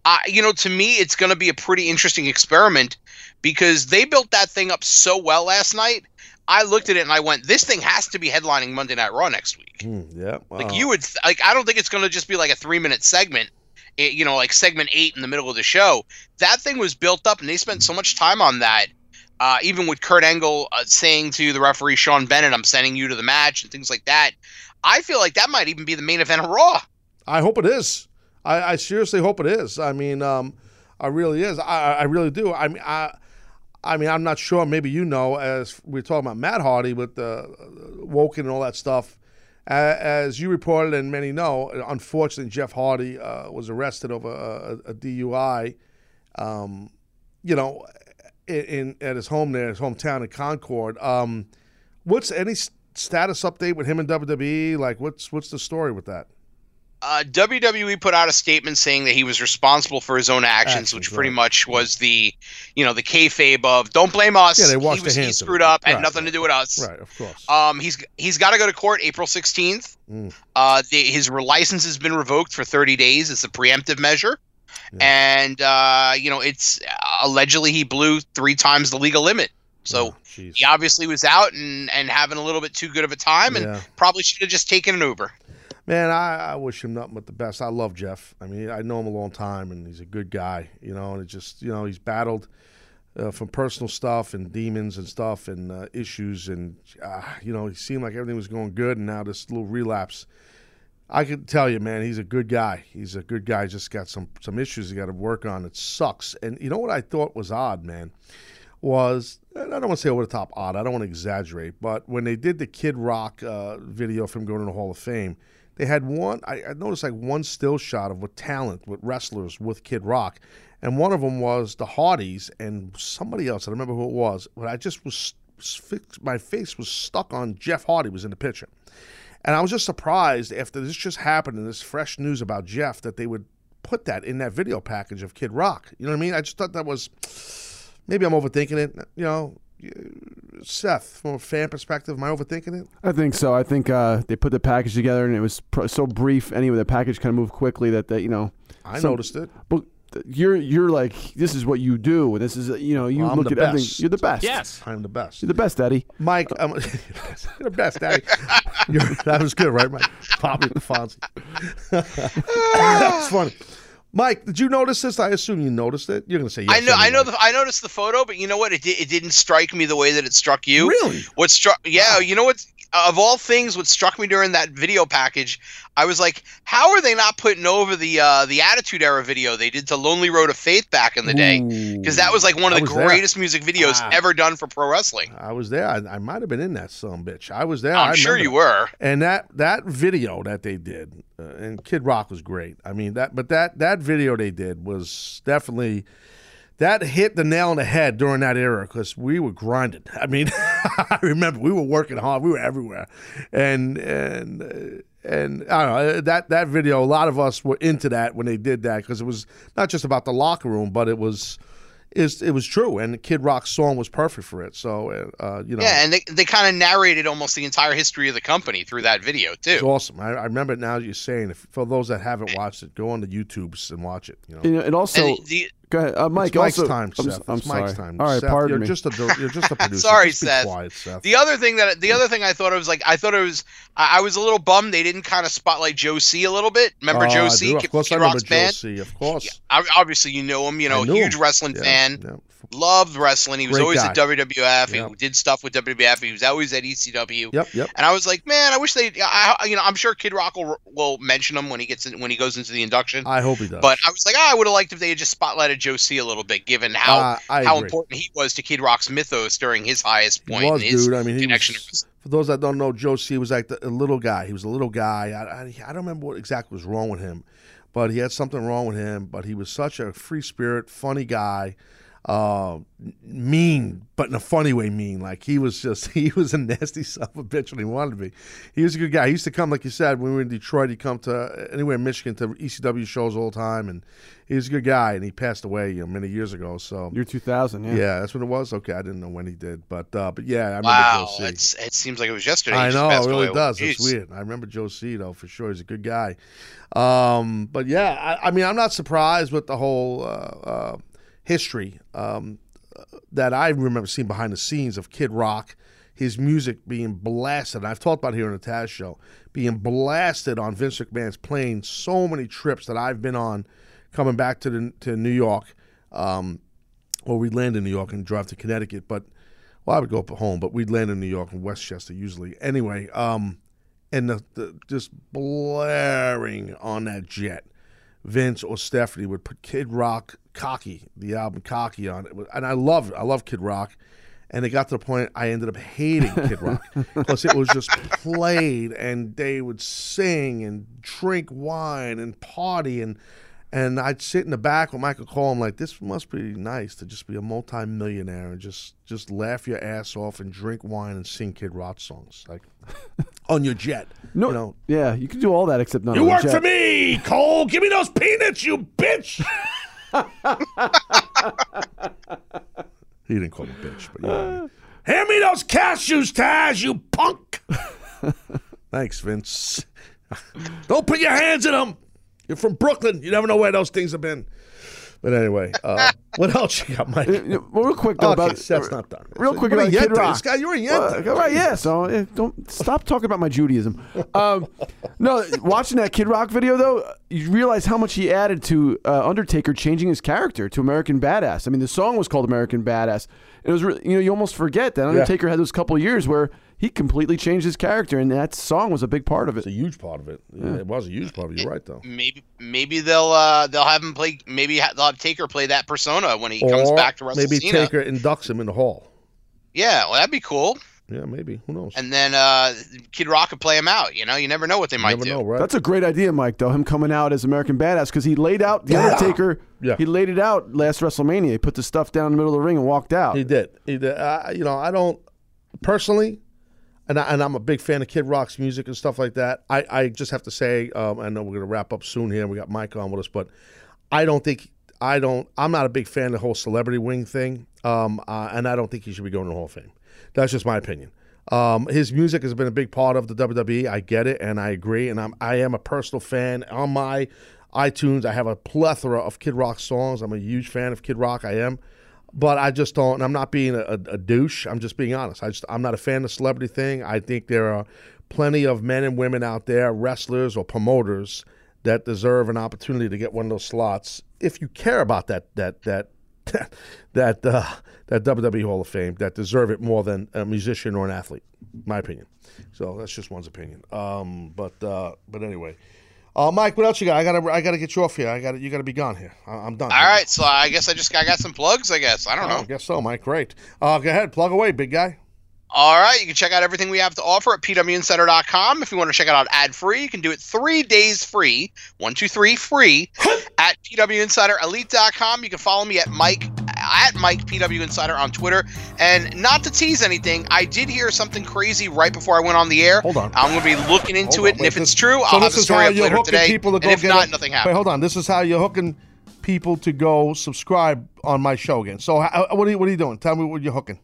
Uh, you know, to me, it's going to be a pretty interesting experiment because they built that thing up so well last night. I looked at it and I went, "This thing has to be headlining Monday Night Raw next week." Hmm, yeah. Like uh, you would, th- like I don't think it's going to just be like a three minute segment. It, you know, like segment eight in the middle of the show. That thing was built up, and they spent so much time on that. Uh, even with Kurt Angle uh, saying to the referee Sean Bennett, "I'm sending you to the match" and things like that. I feel like that might even be the main event of Raw. I hope it is. I, I seriously hope it is. I mean, um, I really is. I, I really do. I mean, I, I mean, I'm not sure. Maybe you know, as we're talking about Matt Hardy with the Woken and all that stuff. As you reported, and many know, unfortunately, Jeff Hardy uh, was arrested over a, a DUI. Um, you know, in, in at his home there, his hometown in Concord. Um, what's any status update with him and WWE? Like, what's what's the story with that? Uh, WWE put out a statement saying that he was responsible for his own actions, Actions, which pretty right. much was the, you know, the kayfabe of "Don't blame us." Yeah, they washed he was he screwed up, had Right. nothing to do with us. Right, of course. Um, he's he's got to go to court April sixteenth. Mm. Uh, the, his license has been revoked for thirty days. It's a preemptive measure, and uh, you know, it's allegedly he blew three times the legal limit. So Oh, he obviously was out and and having a little bit too good of a time, and Yeah. probably should have just taken an Uber. Man, I, I wish him nothing but the best. I love Jeff. I mean, I know him a long time, and he's a good guy. You know, and it just you know he's battled uh, from personal stuff and demons and stuff and uh, issues, and uh, you know he seemed like everything was going good, and now this little relapse. I can tell you, man, he's a good guy. He's a good guy. Just got some some issues he got to work on. It sucks. And you know what I thought was odd, man, was I don't want to say over the top odd. I don't want to exaggerate, but when they did the Kid Rock uh, video from going to the Hall of Fame, they had one. I, I noticed like one still shot of with talent with wrestlers with Kid Rock, and one of them was the Hardys and somebody else. I don't remember who it was, but I just was fixed, my face was stuck on Jeff Hardy was in the picture. And I was just surprised after this just happened and this fresh news about Jeff that they would put that in that video package of Kid Rock. You know what I mean? I just thought that was maybe I'm overthinking it. You know, Seth, from a fan perspective, am I overthinking it? I think so. I think uh, they put the package together and it was pr- so brief. Anyway, the package kind of moved quickly that, that you know. I some- noticed it. But you're you're like this is what you do. and This is you know you Well, look the at everything. You're the best. Yes. I'm the best. You're the best, Eddie. Mike, you're the best, Daddy. You're, that was good, right, Mike? Pop me Fonzie. That's funny. Mike, did you notice this? I assume you noticed it. You're going to say yes. I know, I know, the, I noticed the photo, but you know what? It di- it didn't strike me the way that it struck you. Really? What struck? Yeah, you know what? Of all things, what struck me during that video package, I was like, how are they not putting over the uh, the Attitude Era video they did to Lonely Road of Faith back in the day? Because that was like one I of the was there. greatest music videos Ah. ever done for pro wrestling. I was there. I, I might have been in that some bitch. I was there. I'm I sure you were. And that that video that they did, uh, and Kid Rock was great. I mean that, but that that video they did was definitely that hit the nail on the head during that era because we were grinding. I mean, I remember we were working hard. We were everywhere, and and. Uh, and I don't know that that video. A lot of us were into that when they did that because it was not just about the locker room, but it was, is it was true. And Kid Rock's song was perfect for it. So uh, you know, Yeah, and they, they kind of narrated almost the entire history of the company through that video It's too. awesome. I, I remember it now. You're saying, if, for those that haven't watched it, go on the YouTubes and watch it. You know, You know, it also And the, go ahead, uh, Mike. it's Mike's also, time, I'm, Seth. s- I'm it's Mike's sorry. time. All right, Seth, pardon you're me. just a dir- you're just a producer. Sorry, just be Seth. quiet, Seth. The other thing that the other thing I thought it was like I thought it was I, I was a little bummed they didn't kind of spotlight Joe C a little bit. Remember Oh, Joe I C, do. Kid, Of course, Kid I remember Rock's Joe band? C. Of course. I, obviously, you know him. You know, I huge him. wrestling Yeah, fan. yeah. Loved wrestling. He was Great always guy. at WWF. Yep. He did stuff with WWF. He was always at ECW. Yep, yep. And I was like, man, I wish they. I, you know, I'm sure Kid Rock will, will mention him when he gets in, when he goes into the induction. I hope he does. but I was like, ah, I would have liked if they had just spotlighted Joe C a little bit, given how Uh, how agree. important he was to Kid Rock's mythos during his highest He point. was, his dude. I mean, he connection was, for those that don't know, Joe C was like the, a little guy. He was a little guy. I, I, I don't remember what exactly was wrong with him, but he had something wrong with him. But he was such a free spirit, funny guy. Uh, mean, but in a funny way, mean. Like he was just, he was a nasty son of a bitch when he wanted to be. He was a good guy. He used to come, like you said, when we were in Detroit, he'd come to anywhere in Michigan to ECW shows all the time, and he was a good guy. And he passed away, you know, many years ago. So Year 2000. Yeah. yeah, that's what it was. Okay, I didn't know when he did, but uh, but yeah, I remember Wow, Joe C. it's, it seems like it was yesterday. I know, it really away. does. It's weird. I remember Joe C though for sure. He's a good guy. Um, but yeah, I, I mean, I'm not surprised with the whole uh, uh, history um, that I remember seeing behind the scenes of Kid Rock. His music being blasted. I've talked about here on the Taz show, being blasted on Vince McMahon's plane. So many trips that I've been on, coming back to the, to New York. Um, or we'd land in New York and drive to Connecticut. But well, I would go up home, but we'd land in New York and Westchester usually. Anyway, um, and the, the just blaring on that jet, Vince or Stephanie would put Kid Rock "Cocky," the album "Cocky" on it, and I love. I love Kid Rock. And it got to the point I ended up hating Kid Rock Plus, it was just played, and they would sing and drink wine and party, and and I'd sit in the back with Michael Cole. I'm like, this must be nice to just be a multi-millionaire and just just laugh your ass off and drink wine and sing Kid Rock songs like on your jet. No, you know, yeah, you can do all that except not. you on work jet. for me, Cole. Give me those peanuts, you bitch. he didn't call me bitch, but I mean. Hand me those cashews, Taz, you punk. Thanks, Vince. Don't put your hands in them. You're from Brooklyn. You never know where those things have been. But anyway, uh, what else you got, Mike? Uh, Well, real quick though Okay, about that's not done. Real quick You're about Kid Yenta. Rock. This guy, you're a Well, Yenta. right, yeah. So don't stop talking about my Judaism. Um, no, watching that Kid Rock video though, you realize how much he added to uh, Undertaker changing his character to American Badass. I mean, the song was called American Badass. It was, re- you know, you almost forget that Undertaker had those couple years where he completely changed his character, and that song was a big part of it. It's a huge part of it. Yeah, It was a huge part of it. You're right, though. Maybe maybe they'll uh they'll have him play. Maybe ha- they'll have Taker play that persona when he comes back to Wrestle maybe Cena. Taker inducts him in the hall. Yeah, well that'd be cool. Yeah, maybe. Who knows? And then uh Kid Rock could play him out. You know, you never know what they You might never do. know, right? That's a great idea, Mike. Though him coming out as American Badass because he laid out the Yeah. Undertaker. Yeah. He laid it out last WrestleMania. He put the stuff down in the middle of the ring and walked out. He did. He did. Uh, you know, I don't personally, and, I, and I'm a big fan of Kid Rock's music and stuff like that. I, I just have to say, um, I know we're going to wrap up soon here. We got Mike on with us, but I don't think I don't. I'm not a big fan of the whole celebrity wing thing, um, uh, and I don't think he should be going to the Hall of Fame. That's just my opinion. Um, his music has been a big part of the WWE. I get it, and I agree. And I'm I am a personal fan on my iTunes. I have a plethora of Kid Rock songs. I'm a huge fan of Kid Rock. I am, but I just don't. I'm not being a, a, douche. I'm just being honest. I just I'm not a fan of celebrity thing. I think there are plenty of men and women out there, wrestlers or promoters, that deserve an opportunity to get one of those slots. If you care about that that that that uh, that WWE Hall of Fame, that deserve it more than a musician or an athlete, my opinion. So that's just one's opinion. Um, but uh, but anyway, uh, Mike, what else you got? I gotta I gotta get you off here. I got you gotta be gone here. I, I'm done. All right, so I guess I just I got some plugs. I guess I don't Oh, know. I guess so, Mike. Great. Uh, go ahead, plug away, big guy. All right, you can check out everything we have to offer at pwinsider.com. If you want to check it out ad free, you can do it three days free, one, two, three, free at pwinsiderelite.com. You can follow me at Mike at Mike PW Insider on Twitter. And not to tease anything, I did hear something crazy right before I went on the air. Hold on. I'm going to be looking into it, and if it's this- true, so I'll have the story up later today. people to and go if get not, a- nothing Wait, hold on. This is how you're hooking people to go subscribe on my show again. So how, what are you what are you doing? Tell me what you're hooking.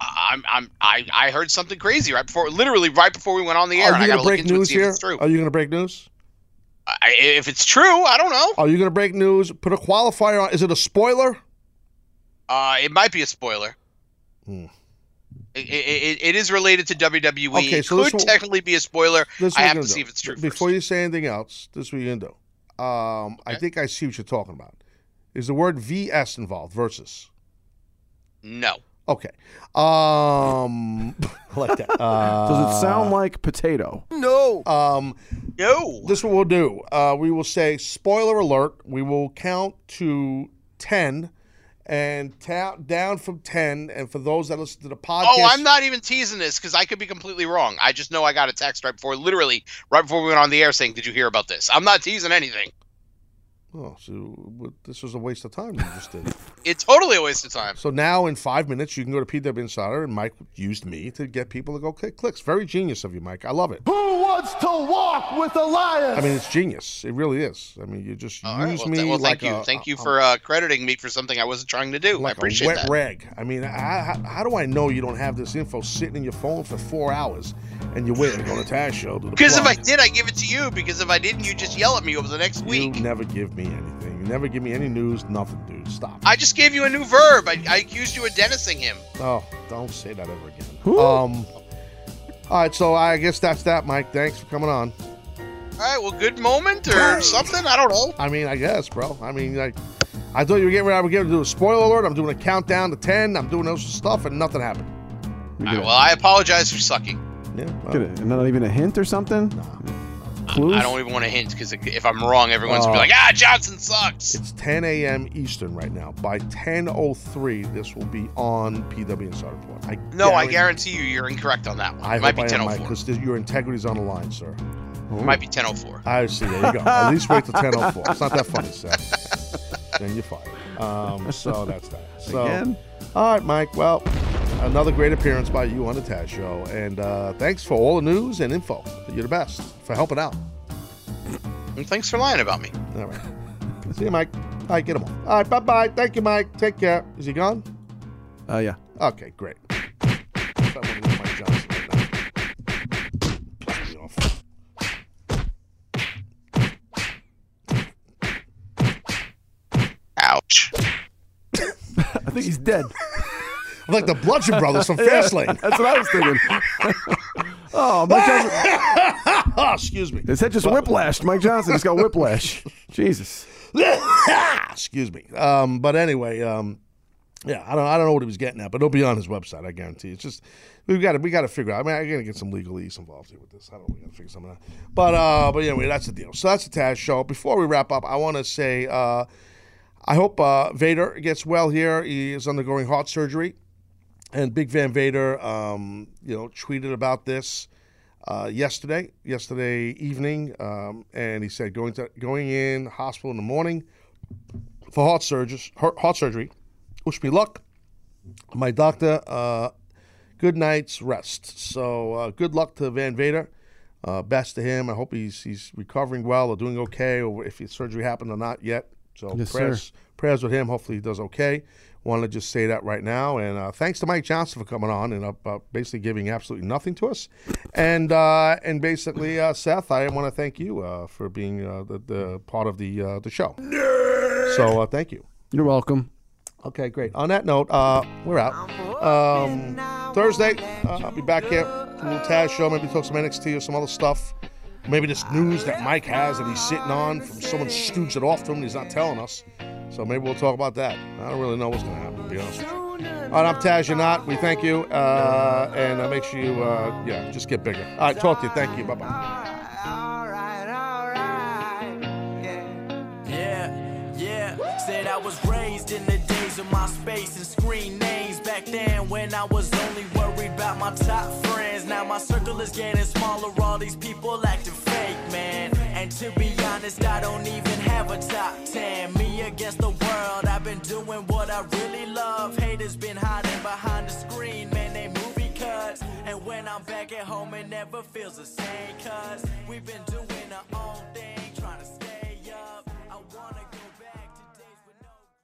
I'm, I'm, I, I heard something crazy right before, literally right before we went on the air. Are you gonna break into it and news here? Are you gonna break news? I, if it's true, I don't know. Are you gonna break news? Put a qualifier on. Is it a spoiler? Uh, it might be a spoiler. Hmm. It, it, it is related to WWE. Okay, so it could will- technically be a spoiler. I have to gonna see if it's true. Before first. you say anything else, this is what you're gonna do. Um, I think I see what you're talking about. Is the word VS involved? Versus. no. Okay. Um, like that. Uh, Does it sound like potato? No. Um, No. this is what we'll do. Uh, we will say spoiler alert. We will count to ten, and ta- down from ten. And for those that listen to the podcast, Oh, I'm not even teasing this because I could be completely wrong. I just know I got a text right before, literally right before we went on the air, saying, "Did you hear about this?" I'm not teasing anything. Oh, so this was a waste of time you just did. It's totally a waste of time. So now in five minutes, you can go to PW Insider, and Mike used me to get people to go click clicks. Very genius of you, Mike. I love it. Who wants to walk with Elias? I mean, it's genius. It really is. I mean, you just All right. use Well, me th- well like thank you. a, thank you for uh, crediting me for something I wasn't trying to do. I like a wet that. rag. I mean, how, how, how do I know you don't have this info sitting in your phone for four hours and you're waiting to go to Taz show? to Because if I did, I give it to you. Because if I didn't, you just yell at me over the next you week. You never give me anything. You never give me any news. Nothing, dude. Stop. I just gave you a new verb. I, I accused you of dennising him. oh, don't say that ever again. Um. All right, so I guess that's that, Mike. Thanks for coming on. All right. Well, good moment or something. I don't know. I mean, I guess, bro. I mean, like, I thought you were getting ready. I was getting to do a spoiler alert. I'm doing a countdown to ten. I'm doing those stuff, and nothing happened. We right, well, I apologize for sucking. Yeah. well, get a- not even a hint or something? Clues? I don't even want to hint because if I'm wrong, everyone's gonna Oh. be like, "Ah, Johnson sucks." It's 10 a.m. Eastern right now. By 10:03, this will be on PW Insider Report. I No, I guarantee you, you're incorrect on that one. I it might be I 10:04. because your integrity's on the line, sir. It might be 10:04. I see. There you go. At least wait till 10:04. It's not that funny, sir. then you're fired. Um, so that's that. So, Again? all right, Mike. Well, another great appearance by you on the Taz Show. And uh, thanks for all the news and info. You're the best for helping out. And thanks for lying about me. All right. See you, Mike. All right, get him on. All right, bye bye. Thank you, Mike. Take care. Is he gone? Uh, yeah. Okay, great. I wanna get Mike Johnson right now. Piss me off. Ouch. I think he's dead. I'm like the Bludgeon Brothers from Fastlane. That's what I was thinking. oh, Mike Johnson. Oh, excuse me. His head just whiplashed. Mike Johnson just got whiplash. Jesus. excuse me. Um, but anyway, um, yeah, I don't, I don't know what he was getting at, but it'll be on his website. I guarantee. It's just we've got to, we got to figure out. I mean, I got to get some legalese involved here with this. I don't know. We got to figure something out. But, uh, but anyway, that's the deal. So that's the Taz show. Before we wrap up, I want to say, uh, I hope uh, Vader gets well here. He is undergoing heart surgery, and Big Van Vader, um, you know, tweeted about this uh, yesterday, yesterday evening, um, and he said going to going in hospital in the morning for heart surgery. Heart, surgery. Wish me luck. My doctor, uh, good night's rest. So uh, good luck to Van Vader. Uh, best to him. I hope he's he's recovering well or doing okay, or if his surgery happened or not yet. So Yes, prayers prayers with him. Hopefully he does okay. Want to just say that right now, and uh, thanks to Mike Johnson for coming on and uh, uh, basically giving absolutely nothing to us, and uh, and basically uh, Seth, I want to thank you uh, for being uh, the, the part of the uh, the show. So uh, thank you. You're welcome. Okay, great. On that note, uh, we're out. Um, Thursday, uh, I'll be back here. A little Taz show. Maybe talk some NXT or some other stuff. Maybe this news that Mike has that he's sitting on from someone stooged it off to him and he's not telling us. So maybe we'll talk about that. I don't really know what's going to happen, to be honest. All right, I'm Taz. We thank you. Uh, and uh, make sure you, uh, yeah, just get bigger. All right, talk to you. Thank you. Bye bye. I was raised in the days of my space and screen names. Back then, when I was only worried about my top friends. Now my circle is getting smaller. All these people acting to be honest, I don't even have a top 10. Me against the world. I've been doing what I really love. Haters been hiding behind the screen, man. They movie cuts. And when I'm back at home, it never feels the same. Cause we've been doing